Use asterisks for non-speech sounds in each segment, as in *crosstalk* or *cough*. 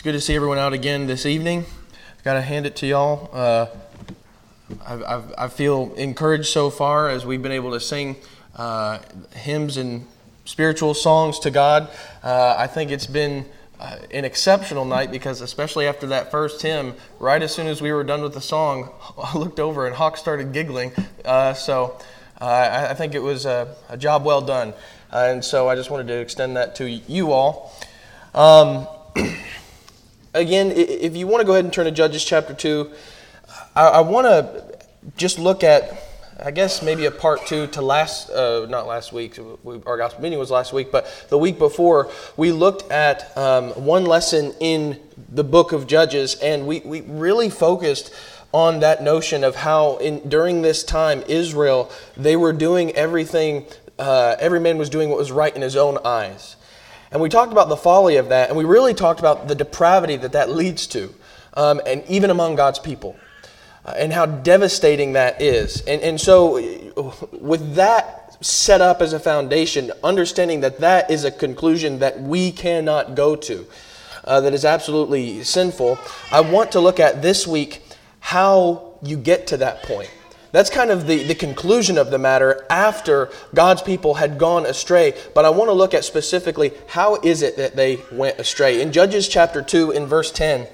It's good to see everyone out again this evening. I've got to hand it to y'all. Uh, I've, I've, I feel encouraged so far as we've been able to sing uh, hymns and spiritual songs to God. Uh, I think it's been uh, an exceptional night because, especially after that first hymn, right as soon as we were done with the song, *laughs* I looked over and Hawk started giggling. Uh, so uh, I, I, think it was a, a job well done. and so I just wanted to extend that to you all. Um, *clears throat* again, if you want to go ahead and turn to Judges chapter 2, I, I want to just look at, I guess, maybe a part two to last, uh, not last week, we, our gospel meeting was last week, but the week before, we looked at um, one lesson in the book of Judges, and we, we really focused on that notion of how in, during this time israel they were doing everything uh, every man was doing what was right in his own eyes and we talked about the folly of that, and we really talked about the depravity that that leads to, um, and even among God's people, uh, and how devastating that is. And, and so, with that set up as a foundation, understanding that that is a conclusion that we cannot go to, uh, that is absolutely sinful, I want to look at this week how you get to that point. That's kind of the, the conclusion of the matter after God's people had gone astray. But I want to look at specifically how is it that they went astray. In Judges chapter 2, in verse 10,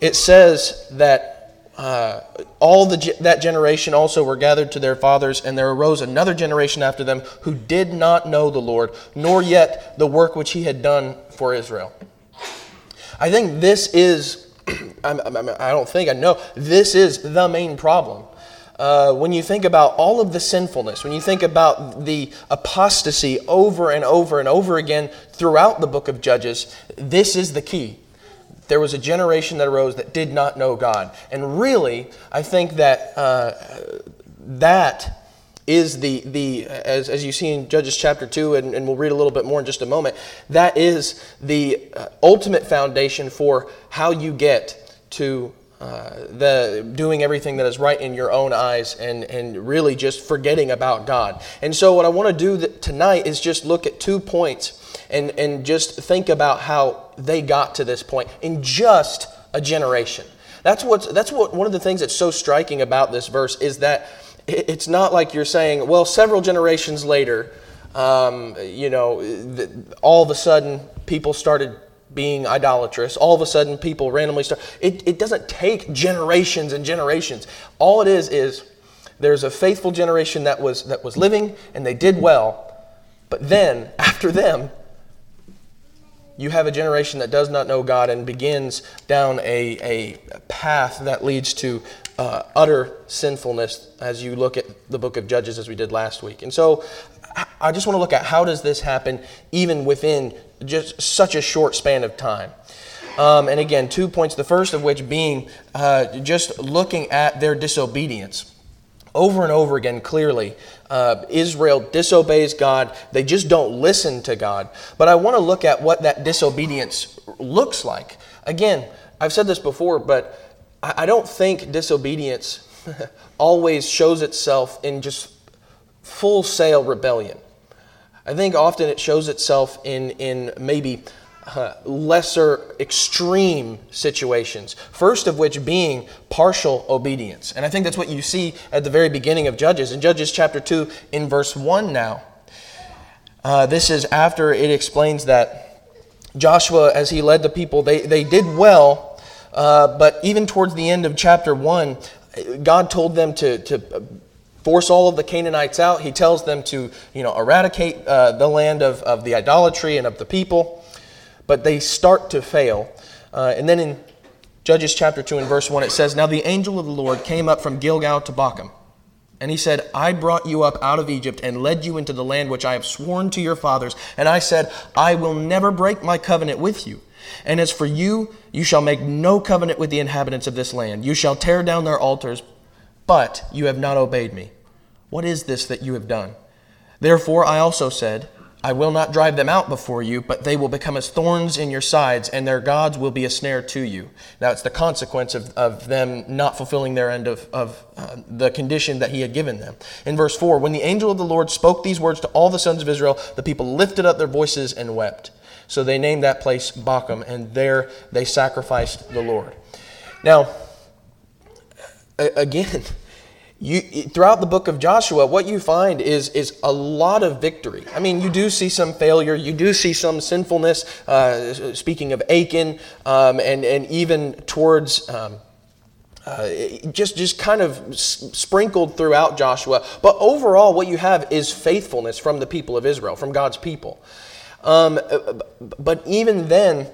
it says that uh, all the, that generation also were gathered to their fathers, and there arose another generation after them who did not know the Lord, nor yet the work which he had done for Israel. I think this is, *clears throat* I don't think, I know, this is the main problem uh, when you think about all of the sinfulness, when you think about the apostasy over and over and over again throughout the book of Judges, this is the key. There was a generation that arose that did not know God. And really, I think that uh, that is the, the as, as you see in Judges chapter 2, and, and we'll read a little bit more in just a moment, that is the uh, ultimate foundation for how you get to uh, the doing everything that is right in your own eyes and, and really just forgetting about God. And so, what I want to do tonight is just look at two points and, and just think about how they got to this point in just a generation. That's, what's, that's what one of the things that's so striking about this verse is that it's not like you're saying, well, several generations later, um, you know, all of a sudden people started being idolatrous, all of a sudden people randomly start. It, it doesn't take generations and generations. All it is is there's a faithful generation that was, that was living and they did well, but then *laughs* after them, you have a generation that does not know God and begins down a, a path that leads to uh, utter sinfulness as you look at the book of Judges as we did last week. And so I just want to look at how does this happen even within just such a short span of time. Um, and again, two points. The first of which being uh, just looking at their disobedience. Over and over again, clearly, uh, Israel disobeys God. They just don't listen to God. But I want to look at what that disobedience looks like. Again, I've said this before, but I don't think disobedience *laughs* always shows itself in just full sail rebellion. I think often it shows itself in, in maybe uh, lesser extreme situations. First of which being partial obedience. And I think that's what you see at the very beginning of Judges. In Judges chapter 2, in verse 1 now, uh, this is after it explains that Joshua, as he led the people, they, they did well, uh, but even towards the end of chapter 1, God told them to, to force all of the Canaanites out. He tells them to, you know, eradicate uh, the land of, of the idolatry and of the people. But they start to fail. Uh, and then in Judges chapter 2 and verse 1, it says, Now the angel of the Lord came up from Gilgal to Bochim. And he said, I brought you up out of Egypt and led you into the land which I have sworn to your fathers. And I said, I will never break my covenant with you. And as for you, you shall make no covenant with the inhabitants of this land. You shall tear down their altars, but you have not obeyed me. What is this that you have done? Therefore I also said, I will not drive them out before you, but they will become as thorns in your sides, and their gods will be a snare to you. Now, it's the consequence of, of them not fulfilling their end of, of uh, the condition that he had given them. In verse 4, when the angel of the Lord spoke these words to all the sons of Israel, the people lifted up their voices and wept. So they named that place Bochim, and there they sacrificed the Lord. Now, again, *laughs* you, throughout the book of Joshua, what you find is, is a lot of victory. I mean, you do see some failure, you do see some sinfulness, uh, speaking of Achan, um, and, and even towards. Um, uh, just just kind of sprinkled throughout Joshua, but overall, what you have is faithfulness from the people of Israel, from God's people. Um, but even then,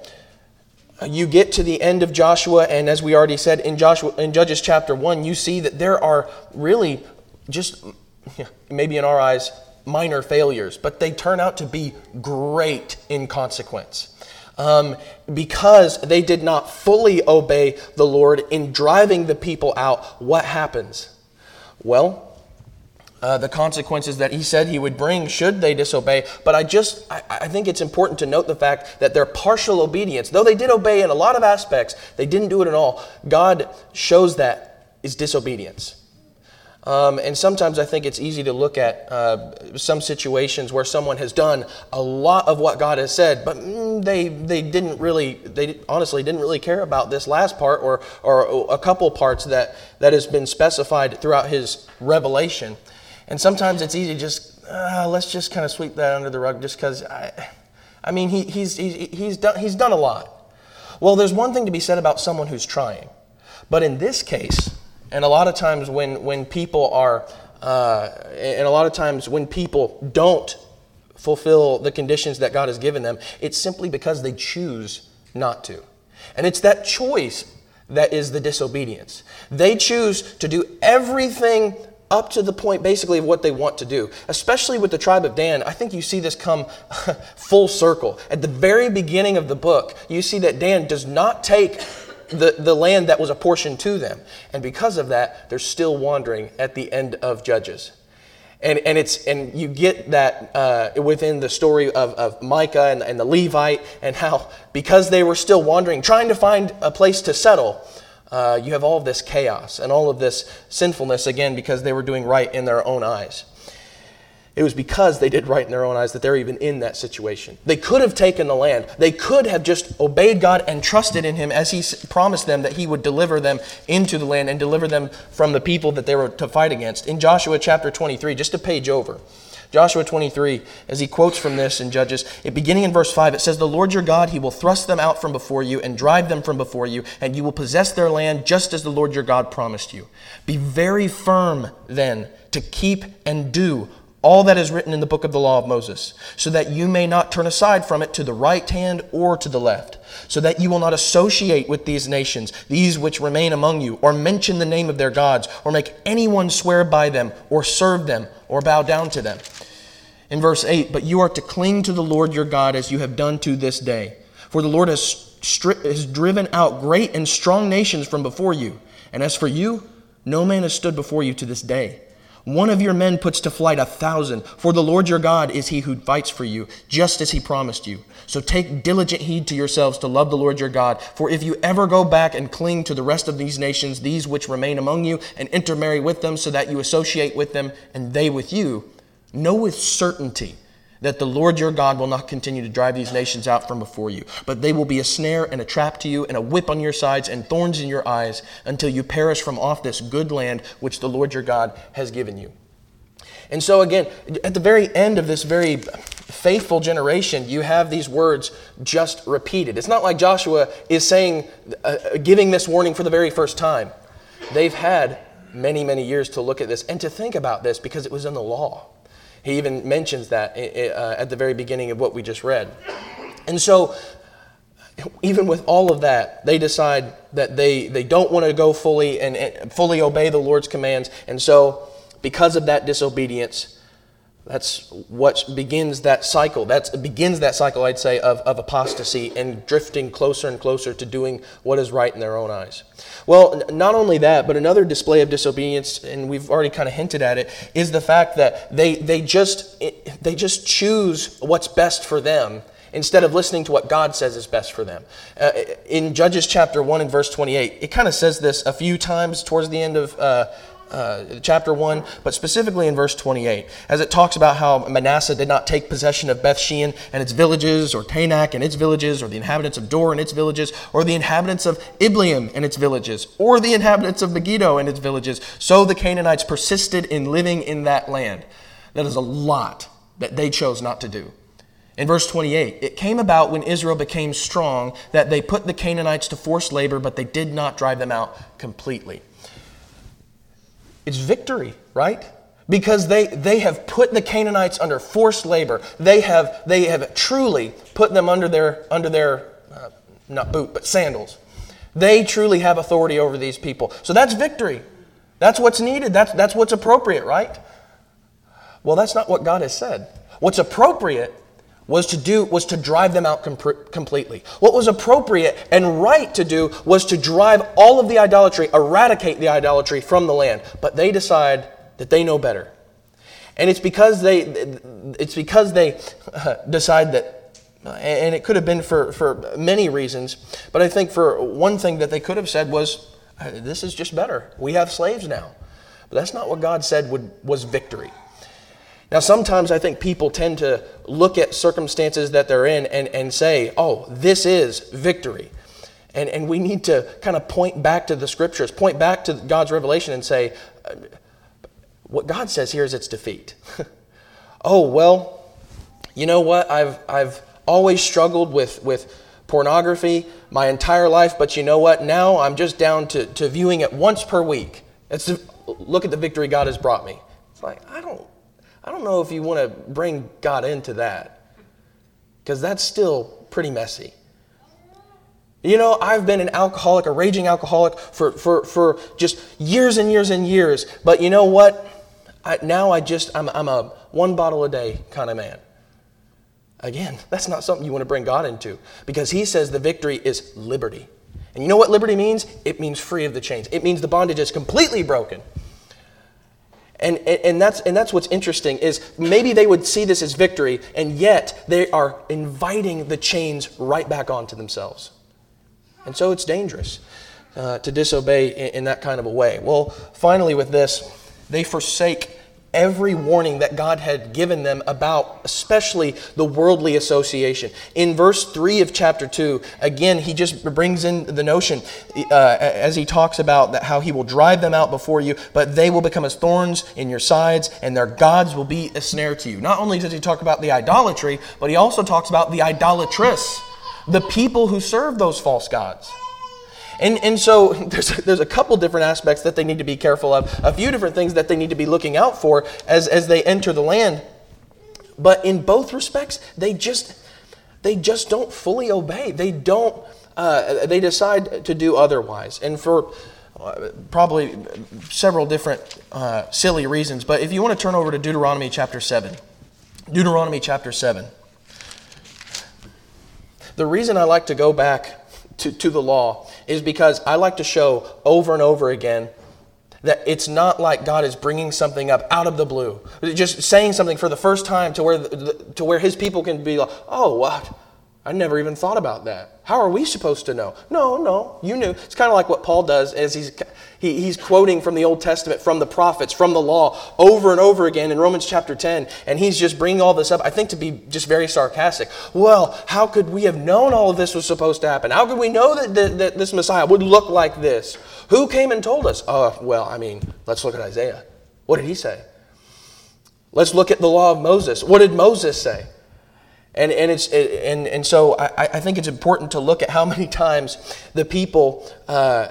you get to the end of Joshua, and as we already said in Joshua in Judges chapter one, you see that there are really just *laughs* maybe in our eyes minor failures, but they turn out to be great in consequence. Um, because they did not fully obey the Lord in driving the people out, what happens? Well, uh, the consequences that he said he would bring should they disobey. But I just, I, I, think it's important to note the fact that their partial obedience, though they did obey in a lot of aspects, they didn't do it at all. God shows that is disobedience. Um, and sometimes I think it's easy to look at uh, some situations where someone has done a lot of what God has said, but mm, they, they didn't really, they honestly didn't really care about this last part or, or a couple parts that, that has been specified throughout his revelation. And sometimes it's easy to just, uh, let's just kind of sweep that under the rug just because, I, I mean, he, he's, he's, he's, done, he's done a lot. Well, there's one thing to be said about someone who's trying. But in this case, and a lot of times when, when people are, uh, and a lot of times when people don't fulfill the conditions that God has given them, it's simply because they choose not to. And it's that choice that is the disobedience. They choose to do everything up to the point basically of what they want to do. Especially with the tribe of Dan, I think you see this come *laughs* full circle. At the very beginning of the book, you see that Dan does not take the, the land that was apportioned to them. And because of that, they're still wandering at the end of Judges. And, and, it's, and you get that uh, within the story of, of Micah and, and the Levite, and how because they were still wandering, trying to find a place to settle, uh, you have all of this chaos and all of this sinfulness, again, because they were doing right in their own eyes. It was because they did right in their own eyes that they're even in that situation. They could have taken the land. They could have just obeyed God and trusted in Him as He promised them that He would deliver them into the land and deliver them from the people that they were to fight against. In Joshua chapter 23, just a page over, Joshua 23, as he quotes from this in Judges, it, beginning in verse 5, it says, The Lord your God, he will thrust them out from before you and drive them from before you, and you will possess their land just as the Lord your God promised you. Be very firm then to keep and do all that is written in the book of the law of Moses, so that you may not turn aside from it to the right hand or to the left, so that you will not associate with these nations, these which remain among you, or mention the name of their gods, or make anyone swear by them, or serve them, or bow down to them. In verse 8, but you are to cling to the Lord your God as you have done to this day. For the Lord has, stri- has driven out great and strong nations from before you. And as for you, no man has stood before you to this day. One of your men puts to flight a thousand, for the Lord your God is he who fights for you, just as he promised you. So take diligent heed to yourselves to love the Lord your God, for if you ever go back and cling to the rest of these nations, these which remain among you, and intermarry with them, so that you associate with them and they with you, know with certainty that the Lord your God will not continue to drive these nations out from before you, but they will be a snare and a trap to you, and a whip on your sides, and thorns in your eyes, until you perish from off this good land which the Lord your God has given you. And so, again, at the very end of this very faithful generation, you have these words just repeated. It's not like Joshua is saying, uh, giving this warning for the very first time. They've had many, many years to look at this and to think about this because it was in the law. He even mentions that uh, at the very beginning of what we just read. And so, even with all of that, they decide that they, they don't want to go fully and, and fully obey the Lord's commands. And so, because of that disobedience, that's what begins that cycle. That begins that cycle, I'd say, of, of apostasy and drifting closer and closer to doing what is right in their own eyes. Well, not only that, but another display of disobedience, and we've already kind of hinted at it, is the fact that they, they, just, they just choose what's best for them instead of listening to what God says is best for them. Uh, in Judges chapter 1 and verse 28, it kind of says this a few times towards the end of. Uh, uh, chapter 1, but specifically in verse 28, as it talks about how Manasseh did not take possession of Beth Shean and its villages, or Taanach and its villages, or the inhabitants of Dor and its villages, or the inhabitants of Ibleam and its villages, or the inhabitants of Megiddo and its villages. So the Canaanites persisted in living in that land. That is a lot that they chose not to do. In verse 28, it came about when Israel became strong that they put the Canaanites to forced labor, but they did not drive them out completely. It's victory, right? Because they, they have put the Canaanites under forced labor. They have, they have truly put them under their, under their uh, not boot, but sandals. They truly have authority over these people. So that's victory. That's what's needed. That's, that's what's appropriate, right? Well, that's not what God has said. What's appropriate was to do was to drive them out com- completely. What was appropriate and right to do was to drive all of the idolatry, eradicate the idolatry from the land. But they decide that they know better. And it's because they it's because they *laughs* decide that and it could have been for, for many reasons, but I think for one thing that they could have said was, this is just better. We have slaves now. But that's not what God said would, was victory. Now, sometimes I think people tend to look at circumstances that they're in and, and say, oh, this is victory. And, and we need to kind of point back to the scriptures, point back to God's revelation and say, uh, what God says here is it's defeat. *laughs* oh, well, you know what? I've, I've always struggled with, with pornography my entire life, but you know what? Now I'm just down to, to viewing it once per week. It's, look at the victory God has brought me. It's like, I don't, I don't know if you want to bring God into that because that's still pretty messy. You know, I've been an alcoholic, a raging alcoholic for, for, for just years and years and years. But you know what? I, now I just, I'm, I'm a one bottle a day kind of man. Again, *laughs* that's not something you want to bring God into because He says the victory is liberty. And you know what liberty means? It means free of the chains, it means the bondage is completely broken. And, and, and, that's, and that's what's interesting is maybe they would see this as victory, and yet they are inviting the chains right back onto themselves. And so it's dangerous uh, to disobey in, in that kind of a way. Well, finally, with this, they forsake every warning that God had given them about, especially the worldly association. In verse 3 of chapter 2, again, he just brings in the notion uh, as he talks about that how he will drive them out before you, but they will become as thorns in your sides, and their gods will be a snare to you. Not only does he talk about the idolatry, but he also talks about the idolatrous, the people who serve those false gods. And, and so *laughs* there's, there's a couple different aspects that they need to be careful of, a few different things that they need to be looking out for as, as they enter the land. But in both respects, they just, they just don't fully obey. They don't, uh, they decide to do otherwise. And for uh, probably several different uh, silly reasons. But if you want to turn over to Deuteronomy chapter 7, Deuteronomy chapter 7. The reason I like to go back to, to the law is because I like to show over and over again that it's not like God is bringing something up out of the blue, just saying something for the first time to where, to where his people can be like, oh, what? I never even thought about that. How are we supposed to know? No, no, you knew. It's kind of like what Paul does as he's, he, he's quoting from the Old Testament, from the prophets, from the law, over and over again in Romans chapter 10. And he's just bringing all this up, I think, to be just very sarcastic. Well, how could we have known all of this was supposed to happen? How could we know that, that, that this Messiah would look like this? Who came and told us? Uh, well, I mean, let's look at Isaiah. What did he say? Let's look at the law of Moses. What did Moses say? And, and, it's, and, and so I, I think it's important to look at how *laughs* many times the people uh,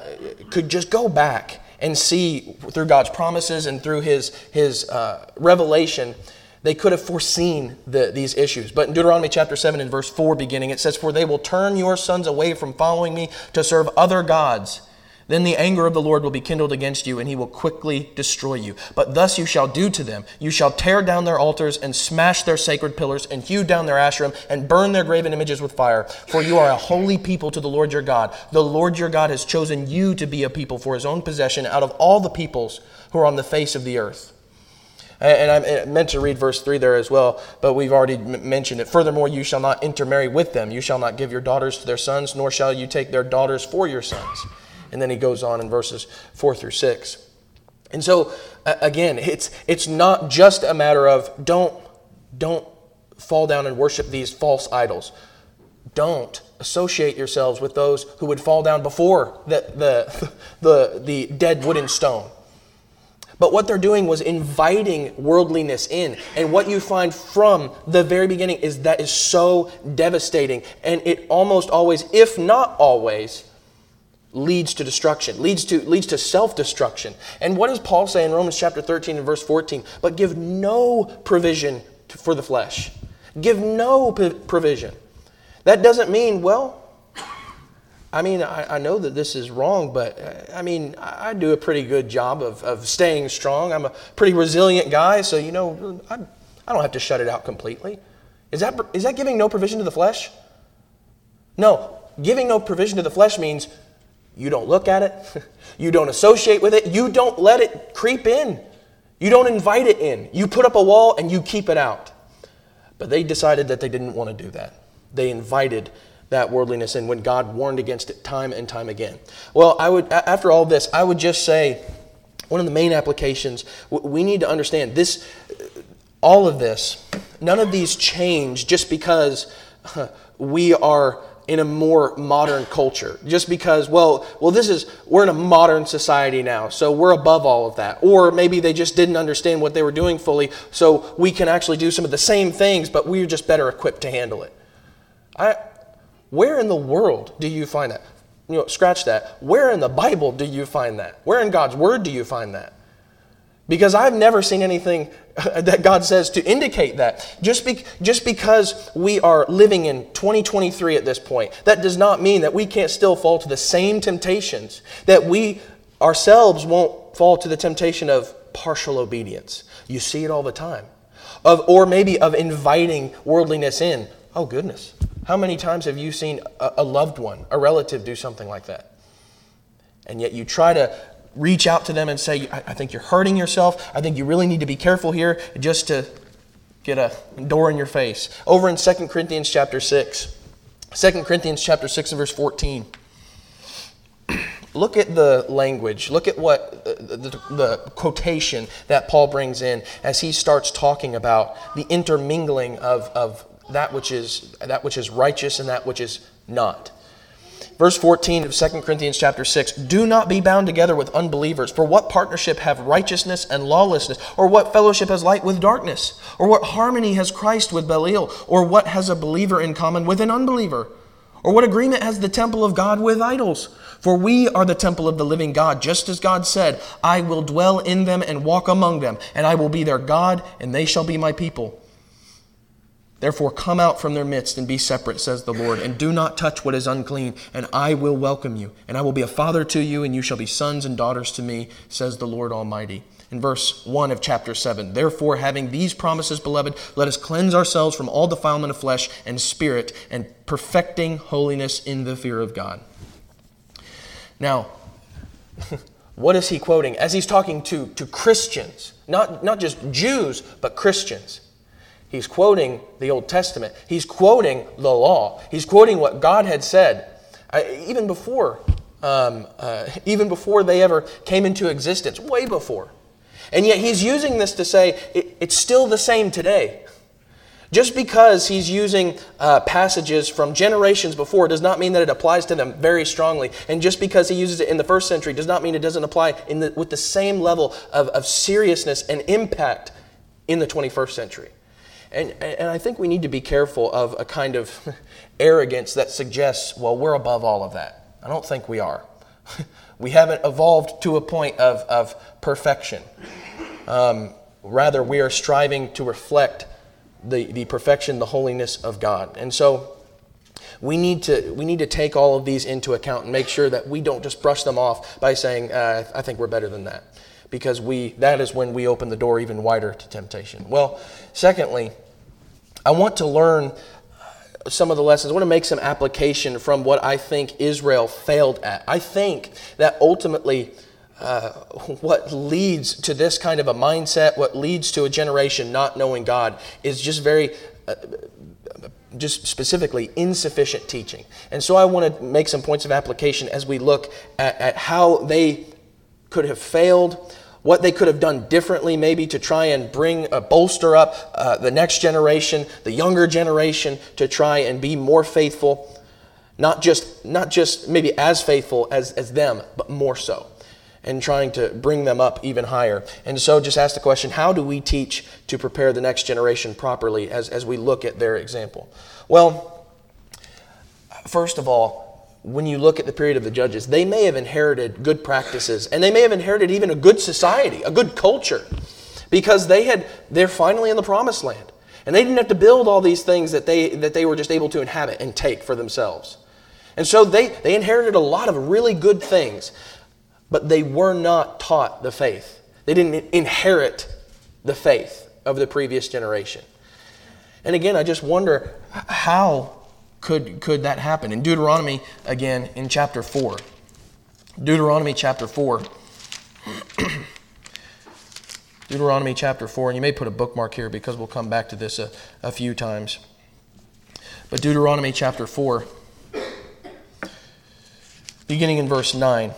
could just go back and see through God's promises and through His, his uh, revelation, they could have foreseen the, these issues. But in Deuteronomy chapter 7 and verse 4 beginning, it says, For they will turn your sons away from following me to serve other gods then the anger of the Lord will be kindled against you, and he will quickly destroy you. But thus you shall do to them You shall tear down their altars, and smash their sacred pillars, and hew down their Asherim, and burn their graven images with fire. For you are a holy people to the Lord your God. The Lord your God has chosen you to be a people for his own possession out of all the peoples who are on the face of the earth. And I meant to read verse 3 there as well, but we've already mentioned it. Furthermore, you shall not intermarry with them. You shall not give your daughters to their sons, nor shall you take their daughters for your sons. And then he goes on in verses 4 through 6. And so, again, it's, it's not just a matter of don't, don't fall down and worship these false idols. Don't associate yourselves with those who would fall down before the, the, *laughs* the, the dead wood and stone. But what they're doing was inviting worldliness in. And what you find from the very beginning is that is so devastating. And it almost always, if not always, leads to destruction, leads to, leads to self destruction. And what does Paul say in Romans chapter 13 and verse 14? But give no provision for the flesh. Give no provision. That doesn't mean, well, I mean, I, I, know that this is wrong, but uh, I mean, I, I, do a pretty good job of, of staying strong. I'm a pretty resilient guy, so, you know, I, I don't have to shut it out completely. Is that, is that giving no provision to the flesh? No. Giving no provision to the flesh means you don't look at it, *laughs* you don't associate with it, you don't let it creep in, you don't invite it in. You put up a wall and you keep it out. But they decided that they didn't want to do that. They invited that worldliness in when God warned against it time and time again. Well, I would after all this, I would just say one of the main applications we need to understand this all of this, none of these change just because *laughs* we are in a more modern culture just because well well this is we're in a modern society now so we're above all of that or maybe they just didn't understand what they were doing fully so we can actually do some of the same things but we're just better equipped to handle it I, where in the world do you find that? You know, scratch that. Where in the Bible do you find that? Where in God's Word do you find that? Because I've never seen anything *laughs* that God says to indicate that. Just, be, just because we are living in 2023 at this point, that does not mean that we can't still fall to the same temptations, that we ourselves won't fall to the temptation of partial obedience. You see it all the time. Of, or maybe of inviting worldliness in. Oh, goodness. How many times have you seen a, loved one, a relative, do something like that? And yet you try to reach out to them and say, I, I think you're hurting yourself. I think you really need to be careful here just to get a door in your face. Over in 2 Corinthians chapter 6. 2 Corinthians chapter 6 and verse 14. Look at the language. Look at what the, the, the, quotation that Paul brings in as he starts talking about the intermingling of, of that which is that which is righteous and that which is not. Verse 14 of 2 Corinthians chapter 6 Do not be bound together with unbelievers, for what partnership have righteousness and lawlessness? Or what fellowship has light with darkness? Or what harmony has Christ with Belial? Or what has a believer in common with an unbeliever? Or what agreement has the temple of God with idols? For we are the temple of the living God, just as God said, I will dwell in them and walk among them, and I will be their God, and they shall be my people. Therefore, come out from their midst and be separate, says the Lord, and do not touch what is unclean, and I will welcome you. And I will be a father to you, and you shall be sons and daughters to me, says the Lord Almighty. In verse 1 of chapter 7, therefore, having these promises, beloved, let us cleanse ourselves from all defilement of flesh and spirit, and perfecting holiness in the fear of God. Now, *laughs* what is he quoting? As he's talking to, to Christians, not, not just Jews, but Christians. He's quoting the Old Testament. He's quoting the law. He's quoting what God had said uh, even before, um, uh, even before they ever came into existence, way before. And yet he's using this to say it, it's still the same today. Just because he's using uh, passages from generations before does not mean that it applies to them very strongly. And just because he uses it in the first century does not mean it doesn't apply the, with the same level of, of seriousness and impact in the 21st century. And, and I think we need to be careful of a kind of *laughs* arrogance that suggests, well, we're above all of that. I don't think we are. *laughs* we haven't evolved to a point of, of perfection. Um, rather, we are striving to reflect the, the perfection, the holiness of God. And so we need, to, we need to take all of these into account and make sure that we don't just brush them off by saying, uh, I think we're better than that. Because we, that is when we open the door even wider to temptation. Well, secondly, I want to learn some of the lessons. I want to make some application from what I think Israel failed at. I think that ultimately, uh, what leads to this kind of a mindset, what leads to a generation not knowing God, is just very. Uh, just specifically insufficient teaching. And so I want to make some points of application as we look at, at how they could have failed what they could have done differently, maybe to try and bring, uh, bolster up uh, the next generation, the younger generation, to try and be more faithful. Not just, not just maybe as faithful as, as them, but more so. And trying to bring them up even higher. And so just ask the question how do we teach to prepare the next generation properly as, as we look at their example? Well, first of all, when you look at the period of the judges, they may have inherited good practices and they may have inherited even a good society, a good culture, because they had they're finally in the promised land. And they didn't have to build all these things that they that they were just able to inhabit and take for themselves. And so they, they inherited a lot of really good things, but they were not taught the faith. They didn't inherit the faith of the previous generation. And again, I just wonder how could, could that happen? In Deuteronomy, again, in chapter 4. Deuteronomy chapter 4. *clears throat* Deuteronomy chapter 4, and you may put a bookmark here because we'll come back to this a, a few times. But Deuteronomy chapter 4, beginning in verse 9.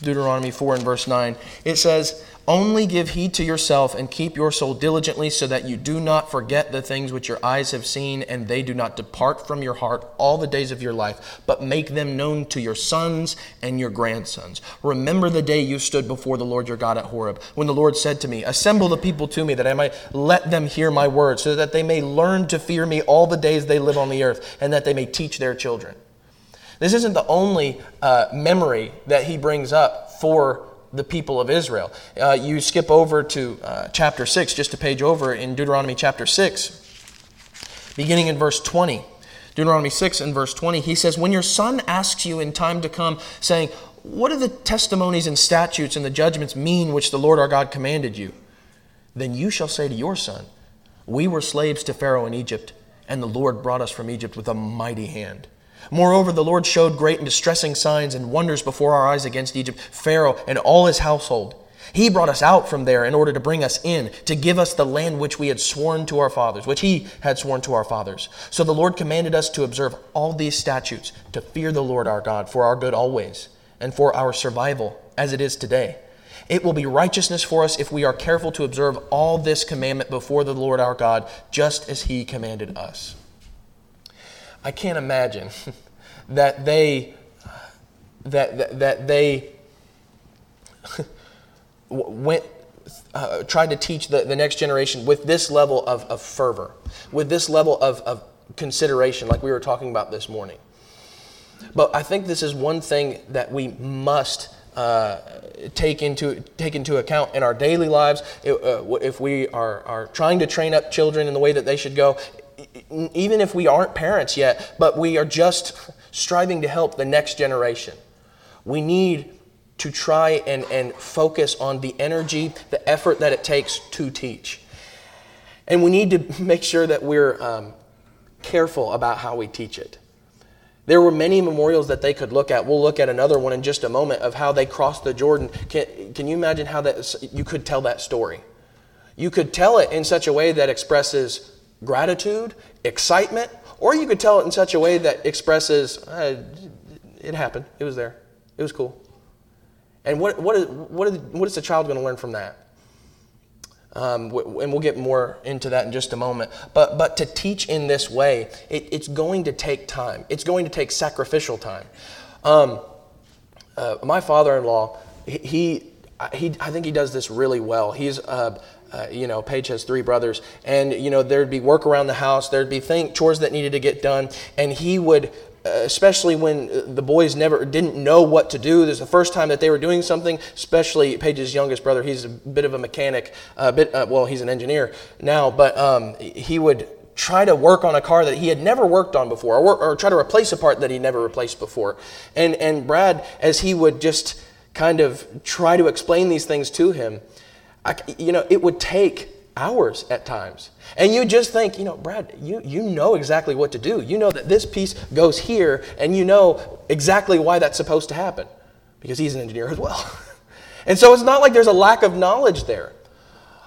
Deuteronomy 4 and verse 9. It says, only give heed to yourself and keep your soul diligently, so that you do not forget the things which your eyes have seen, and they do not depart from your heart all the days of your life, but make them known to your sons and your grandsons. Remember the day you stood before the Lord your God at Horeb, when the Lord said to me, Assemble the people to me, that I might let them hear my words, so that they may learn to fear me all the days they live on the earth, and that they may teach their children. This isn't the only uh, memory that he brings up for the people of Israel. Uh, you skip over to uh, chapter 6, just a page over in Deuteronomy chapter 6, beginning in verse 20. Deuteronomy 6 and verse 20, he says, When your son asks you in time to come, saying, What do the testimonies and statutes and the judgments mean which the Lord our God commanded you? Then you shall say to your son, We were slaves to Pharaoh in Egypt, and the Lord brought us from Egypt with a mighty hand. Moreover, the Lord showed great and distressing signs and wonders before our eyes against Egypt, Pharaoh and all his household. He brought us out from there in order to bring us in, to give us the land which we had sworn to our fathers, which he had sworn to our fathers. So the Lord commanded us to observe all these statutes, to fear the Lord our God for our good always, and for our survival, as it is today. It will be righteousness for us if we are careful to observe all this commandment before the Lord our God, just as he commanded us. I can't imagine *laughs* that they that that, that they *laughs* went uh, tried to teach the, the next generation with this level of, of fervor, with this level of, of consideration, like we were talking about this morning. But I think this is one thing that we must uh, take into take into account in our daily lives. If, uh, if we are, are trying to train up children in the way that they should go, even if we aren't parents yet, but we are just striving to help the next generation. We need to try and, and focus on the energy, the effort that it takes to teach. And we need to *laughs* make sure that we're um, careful about how we teach it. There were many memorials that they could look at. We'll look at another one in just a moment of how they crossed the Jordan. Can, can you imagine how that you could tell that story? You could tell it in such a way that expresses gratitude, excitement, or you could tell it in such a way that expresses, uh, it happened, it was there, it was cool. And what, what, is, what, is, what is the child going to learn from that? Um, and we'll get more into that in just a moment. But, but to teach in this way, it, it's going to take time. It's going to take sacrificial time. Um, uh, my father-in-law, he, he, I think he does this really well. He's uh, uh, you know, Paige has three brothers, and you know there'd be work around the house, there'd be thing, chores that needed to get done, and he would, uh, especially when uh, the boys never didn't know what to do. This is the first time that they were doing something. Especially Paige's youngest brother, he's a bit of a mechanic, a bit uh, well, he's an engineer now, but um, he would try to work on a car that he had never worked on before, or, or try to replace a part that he never replaced before. And and Brad, as he would just kind of try to explain these things to him I, you know, it would take hours at times. And you just think, you know, Brad, you, you know exactly what to do. You know that this piece goes here, and you know exactly why that's supposed to happen because he's an engineer as well. *laughs* and so it's not like there's a lack of knowledge there.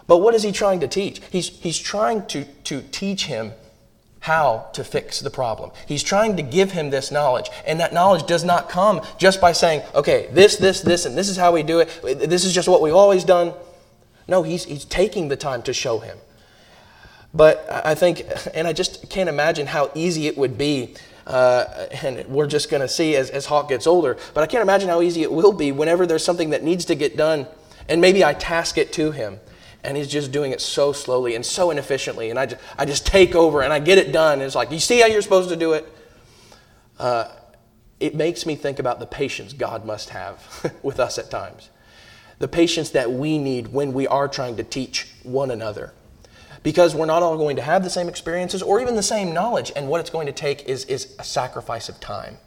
But what is he trying to teach? He's, he's trying to, to teach him how to fix the problem. He's trying to give him this knowledge. And that knowledge does not come just by saying, okay, this, this, this, and this is how we do it. This is just what we've always done. No, he's, he's taking the time to show him. But I think, and I just can't imagine how easy it would be. Uh, and we're just going to see as, as Hawk gets older. But I can't imagine how easy it will be whenever there's something that needs to get done. And maybe I task it to him and he's just doing it so slowly and so inefficiently and i just, I just take over and i get it done and it's like you see how you're supposed to do it uh, it makes me think about the patience god must have *laughs* with us at times the patience that we need when we are trying to teach one another because we're not all going to have the same experiences or even the same knowledge and what it's going to take is, is a sacrifice of time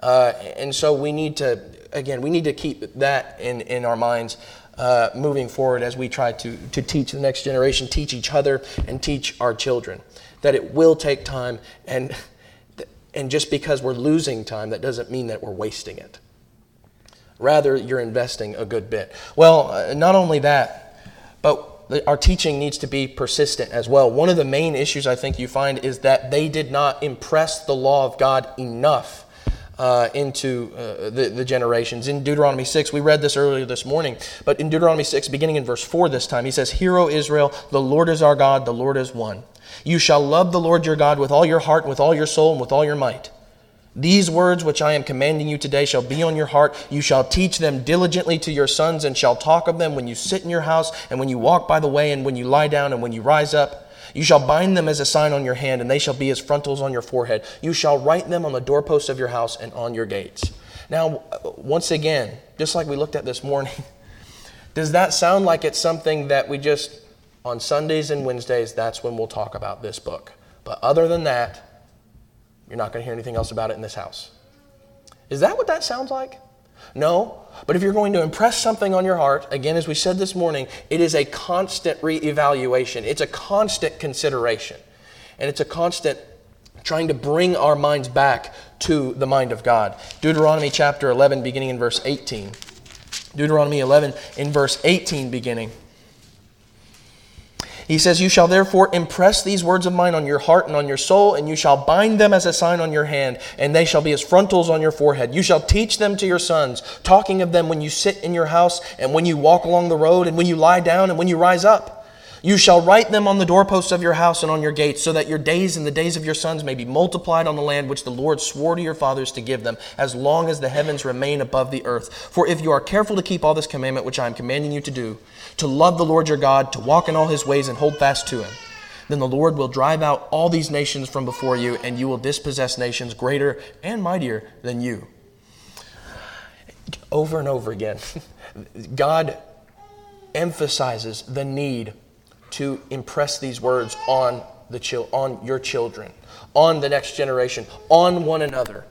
uh, and so we need to again we need to keep that in, in our minds uh, moving forward as we try to, to teach the next generation, teach each other, and teach our children. That it will take time, and, and just because we're losing time, that doesn't mean that we're wasting it. Rather, you're investing a good bit. Well, uh, not only that, but our teaching needs to be persistent as well. One of the main issues I think you find is that they did not impress the law of God enough uh, into uh, the, the generations. In Deuteronomy 6, we read this earlier this morning, but in Deuteronomy 6, beginning in verse 4 this time, he says, Hear, O Israel, the Lord is our God, the Lord is one. You shall love the Lord your God with all your heart, with all your soul, and with all your might. These words which I am commanding you today shall be on your heart. You shall teach them diligently to your sons, and shall talk of them when you sit in your house, and when you walk by the way, and when you lie down, and when you rise up you shall bind them as a sign on your hand, and they shall be as frontals on your forehead. You shall write them on the doorposts of your house and on your gates. Now, uh, once again, just like we looked at this morning, *laughs* does that sound like it's something that we just, on Sundays and Wednesdays, that's when we'll talk about this book? But other than that, you're not going to hear anything else about it in this house. Is that what that sounds like? No. But if you're going to impress something on your heart, again, as we said this morning, it is a constant reevaluation. It's a constant consideration. And it's a constant trying to bring our minds back to the mind of God. Deuteronomy chapter 11, beginning in verse 18. Deuteronomy 11, in verse 18, beginning. He says, You shall therefore impress these words of mine on your heart and on your soul, and you shall bind them as a sign on your hand, and they shall be as frontals on your forehead. You shall teach them to your sons, talking of them when you sit in your house, and when you walk along the road, and when you lie down, and when you rise up. You shall write them on the doorposts of your house and on your gates, so that your days and the days of your sons may be multiplied on the land which the Lord swore to your fathers to give them, as long as the heavens remain above the earth. For if you are careful to keep all this commandment which I am commanding you to do, to love the Lord your God, to walk in all his ways and hold fast to him, then the Lord will drive out all these nations from before you, and you will dispossess nations greater and mightier than you. Over and over again, *laughs* God emphasizes the need to impress these words on the chil- on your children, on the next generation, on one another.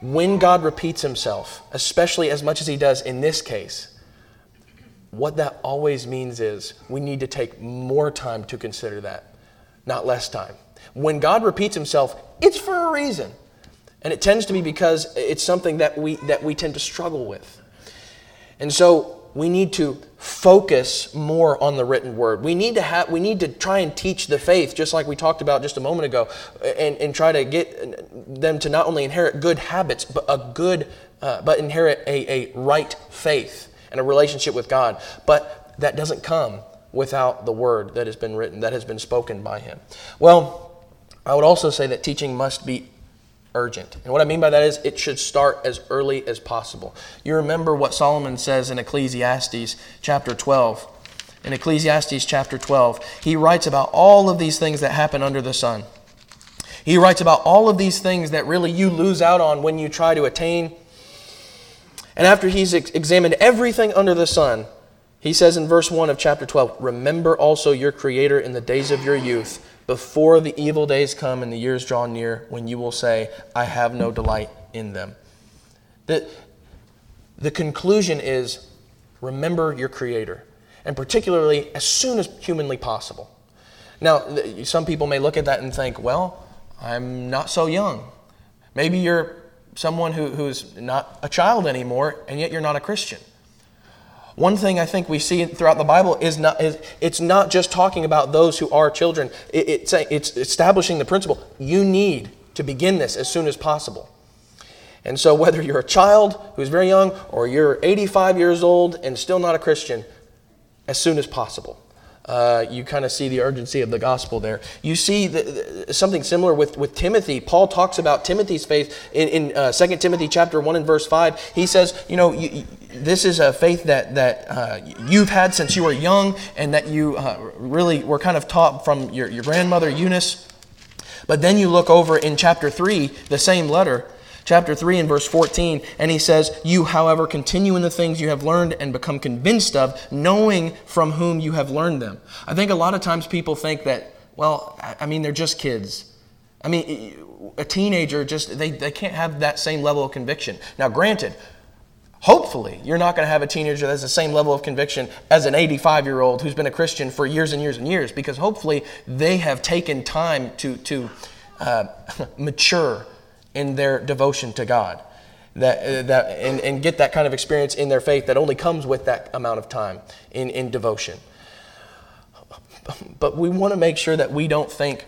When God repeats himself, especially as much as he does in this case, what that always means is we need to take more time to consider that, not less time. When God repeats himself, it's for a reason. And it tends to be because it's something that we that we tend to struggle with. And so we need to focus more on the written word. We need to have we need to try and teach the faith, just like we talked about just a moment ago, and, and try to get them to not only inherit good habits, but a good uh, but inherit a, a right faith and a relationship with God. But that doesn't come without the word that has been written, that has been spoken by him. Well, I would also say that teaching must be urgent. And what I mean by that is it should start as early as possible. You remember what Solomon says in Ecclesiastes chapter 12. In Ecclesiastes chapter 12, he writes about all of these things that happen under the sun. He writes about all of these things that really you lose out on when you try to attain. And after he's ex- examined everything under the sun, he says in verse 1 of chapter 12, Remember also your Creator in the days of your youth before the evil days come and the years draw near when you will say, I have no delight in them. The, the conclusion is remember your Creator, and particularly as soon as humanly possible. Now, some people may look at that and think, well, I'm not so young. Maybe you're someone who, who's not a child anymore, and yet you're not a Christian. One thing I think we see throughout the Bible is not is it's not just talking about those who are children. It, it's it's establishing the principle you need to begin this as soon as possible. And so whether you're a child who's very young or you're 85 years old and still not a Christian, as soon as possible uh, you kind of see the urgency of the gospel there. You see the, the, something similar with, with Timothy. Paul talks about Timothy's faith in, in uh, 2 Timothy chapter 1 and verse 5. He says, you know, you, you, this is a faith that, that uh, you've had since you were young and that you uh, really were kind of taught from your, your grandmother Eunice. But then you look over in chapter 3, the same letter, chapter 3 and verse 14, and he says, You, however, continue in the things you have learned and become convinced of, knowing from whom you have learned them. I think a lot of times people think that, well, I mean, they're just kids. I mean, a teenager just, they, they can't have that same level of conviction. Now, granted, hopefully you're not going to have a teenager that has the same level of conviction as an 85 year old who's been a Christian for years and years and years, because hopefully they have taken time to, to uh, *laughs* mature in their devotion to God. That, uh, that, and, and get that kind of experience in their faith that only comes with that amount of time in, in devotion. But we want to make sure that we don't think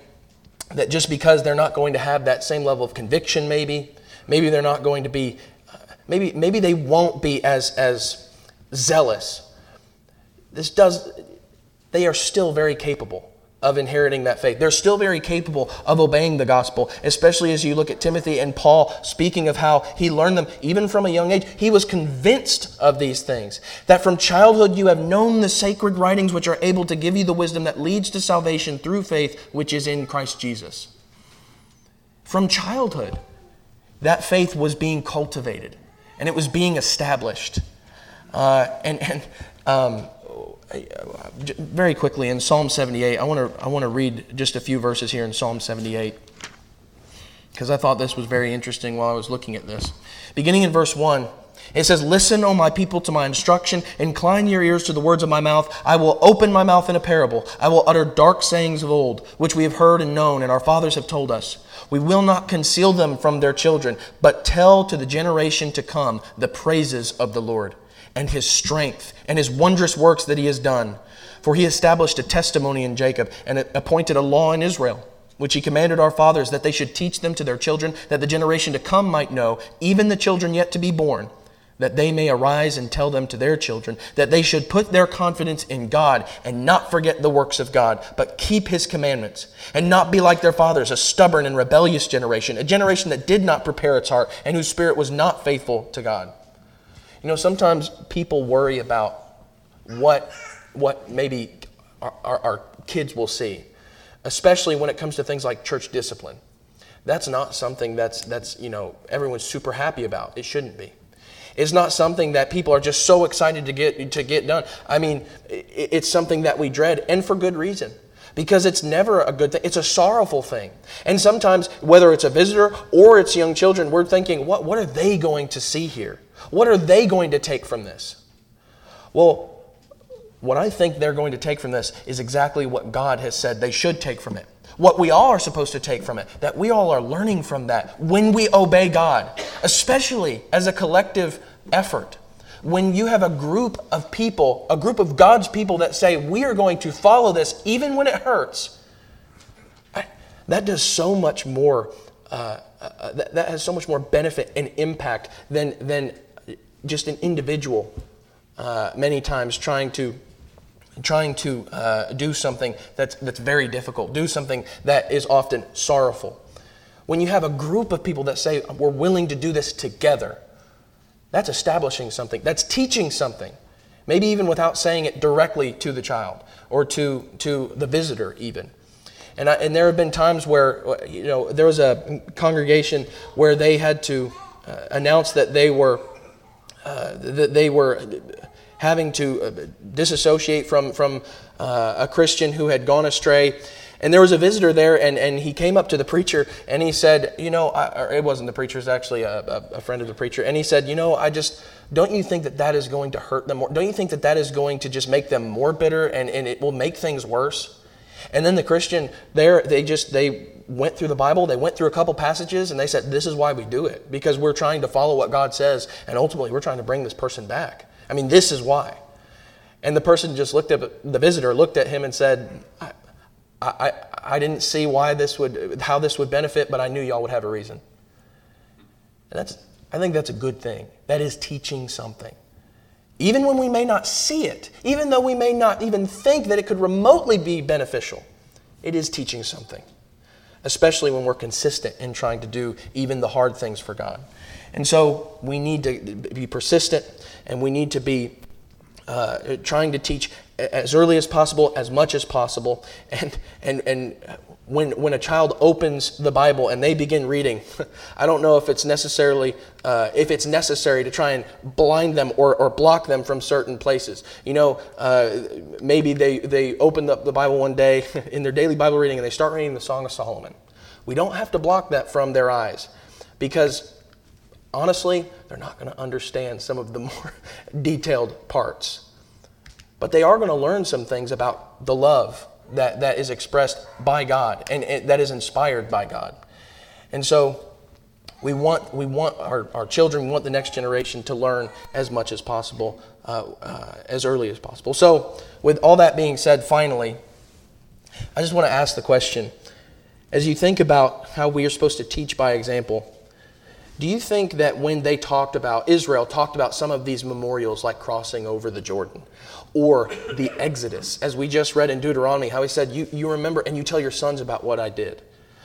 that just because they're not going to have that same level of conviction, maybe, maybe they're not going to be, maybe, maybe they won't be as, as zealous. This does, they are still very capable of inheriting that faith. They're still very capable of obeying the gospel, especially as you look at Timothy and Paul speaking of how he learned them even from a young age. He was convinced of these things, that from childhood you have known the sacred writings which are able to give you the wisdom that leads to salvation through faith which is in Christ Jesus. From childhood, that faith was being cultivated and it was being established. Uh, and and um, Uh, very quickly in Psalm 78, I want to I want to read just a few verses here in Psalm 78 because I thought this was very interesting while I was looking at this. Beginning in verse 1, it says, Listen, O my people, to my instruction. Incline your ears to the words of my mouth. I will open my mouth in a parable. I will utter dark sayings of old, which we have heard and known, and our fathers have told us. We will not conceal them from their children, but tell to the generation to come the praises of the Lord and his strength and his wondrous works that he has done. For he established a testimony in Jacob and appointed a law in Israel, which he commanded our fathers that they should teach them to their children, that the generation to come might know, even the children yet to be born, that they may arise and tell them to their children, that they should put their confidence in God and not forget the works of God, but keep his commandments, and not be like their fathers, a stubborn and rebellious generation, a generation that did not prepare its heart and whose spirit was not faithful to God. You know, sometimes people worry about what, what maybe our, our, our kids will see, especially when it comes to things like church discipline. That's not something that's, that's, you know, everyone's super happy about. It shouldn't be. It's not something that people are just so excited to get, to get done. I mean, it's something that we dread, and for good reason because it's never a good thing. It's a sorrowful thing. And sometimes, whether it's a visitor or it's young children, we're thinking, what, what are they going to see here? What are they going to take from this? Well, what I think they're going to take from this is exactly what God has said they should take from it. What we all are supposed to take from it, that we all are learning from that when we obey God, especially as a collective effort. When you have a group of people, a group of God's people that say, we are going to follow this even when it hurts, that does so much more, uh, uh, that, that has so much more benefit and impact than, than just an individual uh, many times trying to trying to uh, do something that's, that's very difficult, do something that is often sorrowful. When you have a group of people that say, we're willing to do this together, that's establishing something, that's teaching something. Maybe even without saying it directly to the child or to, to the visitor, even. And, I, and there have been times where, you know, there was a congregation where they had to uh, announce that they were uh, that they were having to uh, disassociate from, from uh, a Christian who had gone astray. And there was a visitor there, and, and he came up to the preacher and he said, You know, I, it wasn't the preacher, it was actually a, a, friend of the preacher. And he said, You know, I just, don't you think that that is going to hurt them more? Don't you think that that is going to just make them more bitter and, and it will make things worse? And then the Christian there, they just, they went through the Bible, they went through a couple passages, and they said, This is why we do it. Because we're trying to follow what God says, and ultimately we're trying to bring this person back. I mean, this is why. And the person just looked at the visitor, looked at him and said, I, I, I didn't see why this would, how this would benefit, but I knew y'all would have a reason. And that's, I think that's a good thing. That is teaching something. Even when we may not see it, even though we may not even think that it could remotely be beneficial, it is teaching something, especially when we're consistent in trying to do even the hard things for God. And so we need to be persistent and we need to be uh, trying to teach as early as possible, as much as possible. *laughs* And, and, and when, when a child opens the Bible and they begin reading, *laughs* I don't know if it's necessarily uh, if it's necessary to try and blind them or, or block them from certain places. You know, uh, maybe they, they open up the Bible one day *laughs* in their daily Bible reading and they start reading the Song of Solomon. We don't have to block that from their eyes because honestly, they're not going to understand some of the more *laughs* detailed parts. But they are going to learn some things about the love that, that is expressed by God and, and that is inspired by God. And so we want, we want our, our children, we want the next generation to learn as much as possible, uh, uh, as early as possible. So, with all that being said, finally, I just want to ask the question as you think about how we are supposed to teach by example, do you think that when they talked about, Israel talked about some of these memorials like crossing over the Jordan or the Exodus, as we just read in Deuteronomy, how he said, You, you remember and you tell your sons about what I did,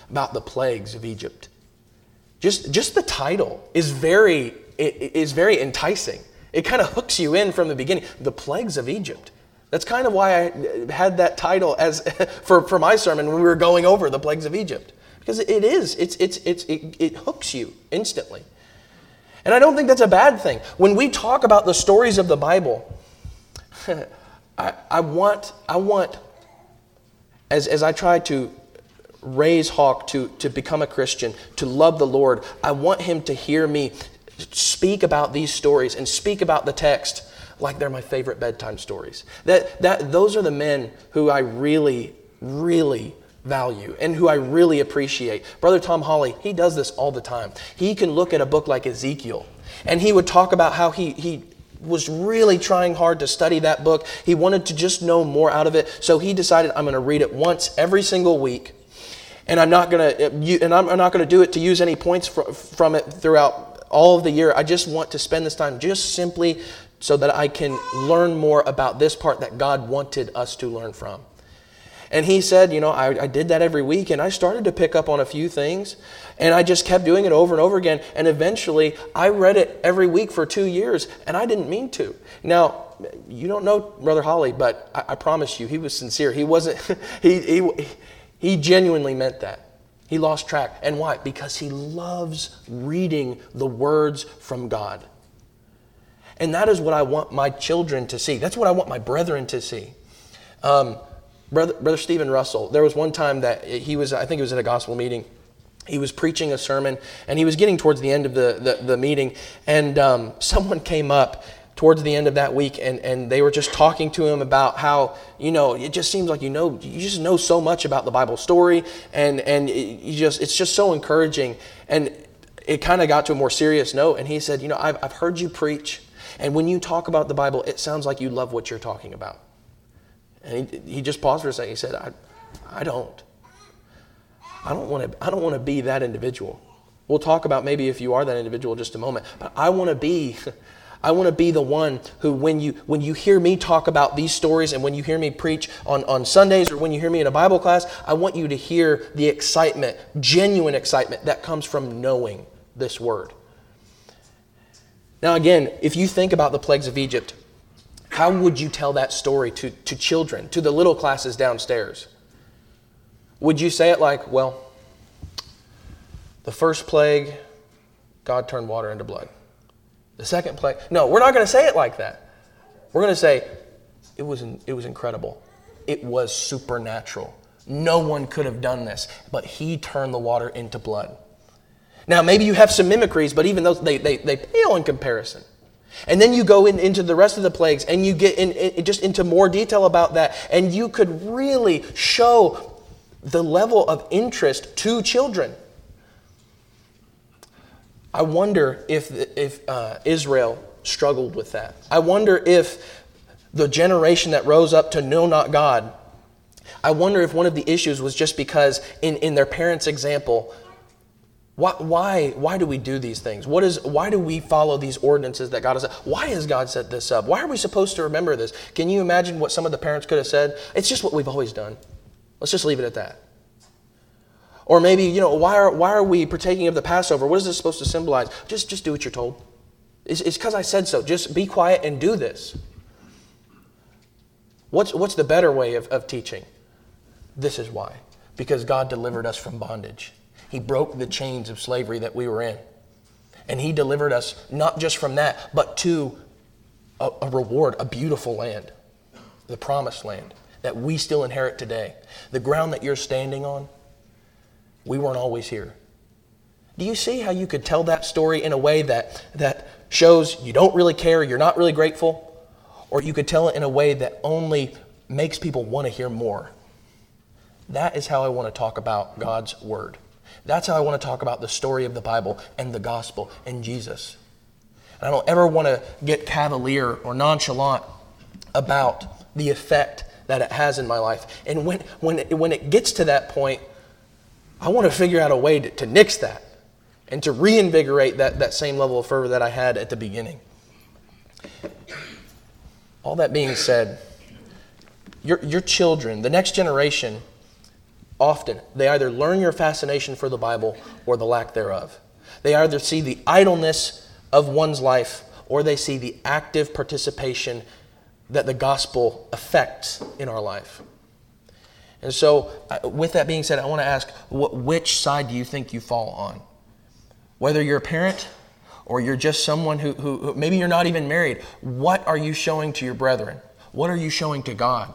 about the plagues of Egypt. Just, just the title is very, is very enticing. It kind of hooks you in from the beginning. The plagues of Egypt. That's kind of why I uh, had that title as *laughs* for, for my sermon when we were going over the plagues of Egypt. Because it is, it's, it's, it's, it, it hooks you instantly. And I don't think that's a bad thing. When we talk about the stories of the Bible, *laughs* I, I want, I want as, as I try to raise Hawk to, to become a Christian, to love the Lord, I want him to hear me speak about these stories and speak about the text like they're my favorite bedtime stories. That, that, those are the men who I really, really value and who I really appreciate. Brother Tom Holly, he does this all the time. He can look at a book like Ezekiel and he would talk about how he, he was really trying hard to study that book. He wanted to just know more out of it. So he decided, I'm going to read it once every single week. And I'm not going to, and I'm not going to do it to use any points from it throughout all of the year. I just want to spend this time just simply so that I can learn more about this part that God wanted us to learn from. And he said, You know, I, I, did that every week, and I started to pick up on a few things, and I just kept doing it over and over again. And eventually, I read it every week for two years, and I didn't mean to. Now, you don't know Brother Holly, but I, I promise you, he was sincere. He wasn't, *laughs* he, he, he genuinely meant that. He lost track. And why? Because he loves reading the words from God. And that is what I want my children to see. That's what I want my brethren to see. Um, Brother, Brother Stephen Russell, there was one time that he was, I think it was at a gospel meeting. He was preaching a sermon and he was getting towards the end of the, the, the meeting. And um, *laughs* someone came up towards the end of that week and, and they were just talking to him about how, you know, it just seems like you know, you just know so much about the Bible story and, and you just, it's just so encouraging. And it kind of got to a more serious note. And he said, you know, I've, I've heard you preach. And when you talk about the Bible, it sounds like you love what you're talking about. And he, he just paused for a second. He said, I, I don't. I don't want to I don't want to be that individual. We'll talk about maybe if you are that individual in just a moment. But I want to be *laughs* I want to be the one who when you when you hear me talk about these stories and when you hear me preach on, on Sundays or when you hear me in a Bible class, I want you to hear the excitement, genuine excitement that comes from knowing this word. Now again, if you think about the plagues of Egypt, how would you tell that story to, to children, to the little classes downstairs? Would you say it like, well, the first plague, God turned water into blood? The second plague, no, we're not going to say it like that. We're going to say, it was, it was incredible. It was supernatural. No one could have done this, but He turned the water into blood. Now, maybe you have some mimicries, but even those, they, they, they pale in comparison. And then you go in, into the rest of the plagues and you get in, in, just into more detail about that, and you could really show the level of interest to children. I wonder if, if uh, Israel struggled with that. I wonder if the generation that rose up to know not God, I wonder if one of the issues was just because in, in their parents' example, why, why, why do we do these things? What is, why do we follow these ordinances that God has? Why has God set this up? Why are we supposed to remember this? Can you imagine what some of the parents could have said? It's just what we've always done. Let's just leave it at that. Or maybe, you know, why are, why are we partaking of the Passover? What is this supposed to symbolize? Just, just do what you're told. It's because I said so. Just be quiet and do this. What's, what's the better way of, of teaching? This is why. Because God delivered us from bondage. He broke the chains of slavery that we were in. And He delivered us not just from that, but to a, a reward, a beautiful land, the promised land that we still inherit today. The ground that you're standing on, we weren't always here. Do you see how you could tell that story in a way that, that shows you don't really care, you're not really grateful? Or you could tell it in a way that only makes people want to hear more. That is how I want to talk about God's Word. That's how I want to talk about the story of the Bible and the gospel and Jesus. And I don't ever want to get cavalier or nonchalant about the effect that it has in my life. And when, when, it, when it gets to that point, I want to figure out a way to, to nix that and to reinvigorate that, that same level of fervor that I had at the beginning. All that being said, your, your children, the next generation, often they either learn your fascination for the Bible or the lack thereof. They either see the idleness of one's life or they see the active participation that the gospel affects in our life. And so, uh, with that being said, I want to ask which side do you think you fall on? Whether you're a parent or you're just someone who, who, who maybe you're not even married, what are you showing to your brethren? What are you showing to God?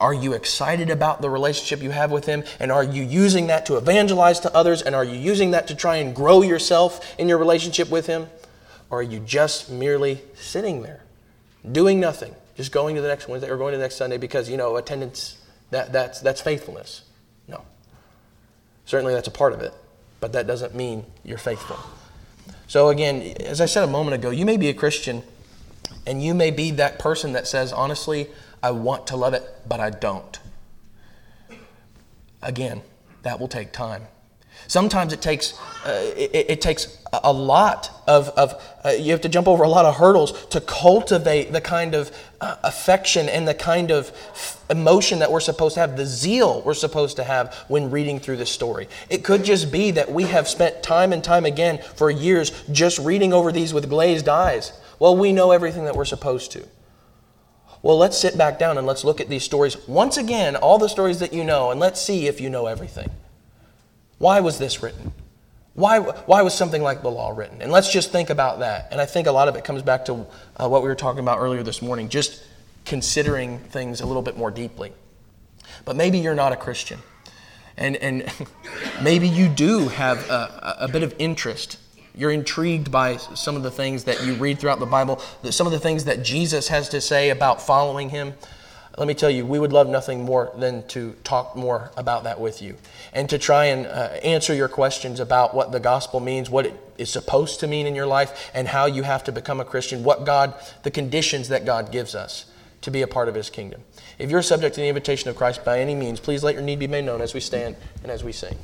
Are you excited about the relationship you have with Him? And are you using that to evangelize to others? And are you using that to try and grow yourself in your relationship with Him? Or are you just merely sitting there, doing nothing, just going to the next Wednesday or going to the next Sunday because, you know, attendance, that, that's, that's faithfulness? No. Certainly that's a part of it, but that doesn't mean you're faithful. So, again, as I said a moment ago, you may be a Christian and you may be that person that says, honestly, I want to love it, but I don't. Again, that will take time. Sometimes it takes, uh, it, it, takes a lot of, of uh, you have to jump over a lot of hurdles to cultivate the kind of uh, affection and the kind of emotion that we're supposed to have, the zeal we're supposed to have when reading through this story. It could just be that we have spent time and time again for years just reading over these with glazed eyes. Well, we know everything that we're supposed to. Well, let's sit back down and let's look at these stories once again, all the stories that you know, and let's see if you know everything. Why was this written? Why, why was something like the law written? And let's just think about that. And I think a lot of it comes back to uh, what we were talking about earlier this morning, just considering things a little bit more deeply. But maybe you're not a Christian. And, and *laughs* maybe you do have a, a bit of interest you're intrigued by some of the things that you read throughout the Bible, some of the things that Jesus has to say about following him. Let me tell you, we would love nothing more than to talk more about that with you and to try and uh, answer your questions about what the gospel means, what it is supposed to mean in your life, and how you have to become a Christian, what God, the conditions that God gives us to be a part of his kingdom. If you're subject to the invitation of Christ by any means, please let your need be made known as we stand and as we sing.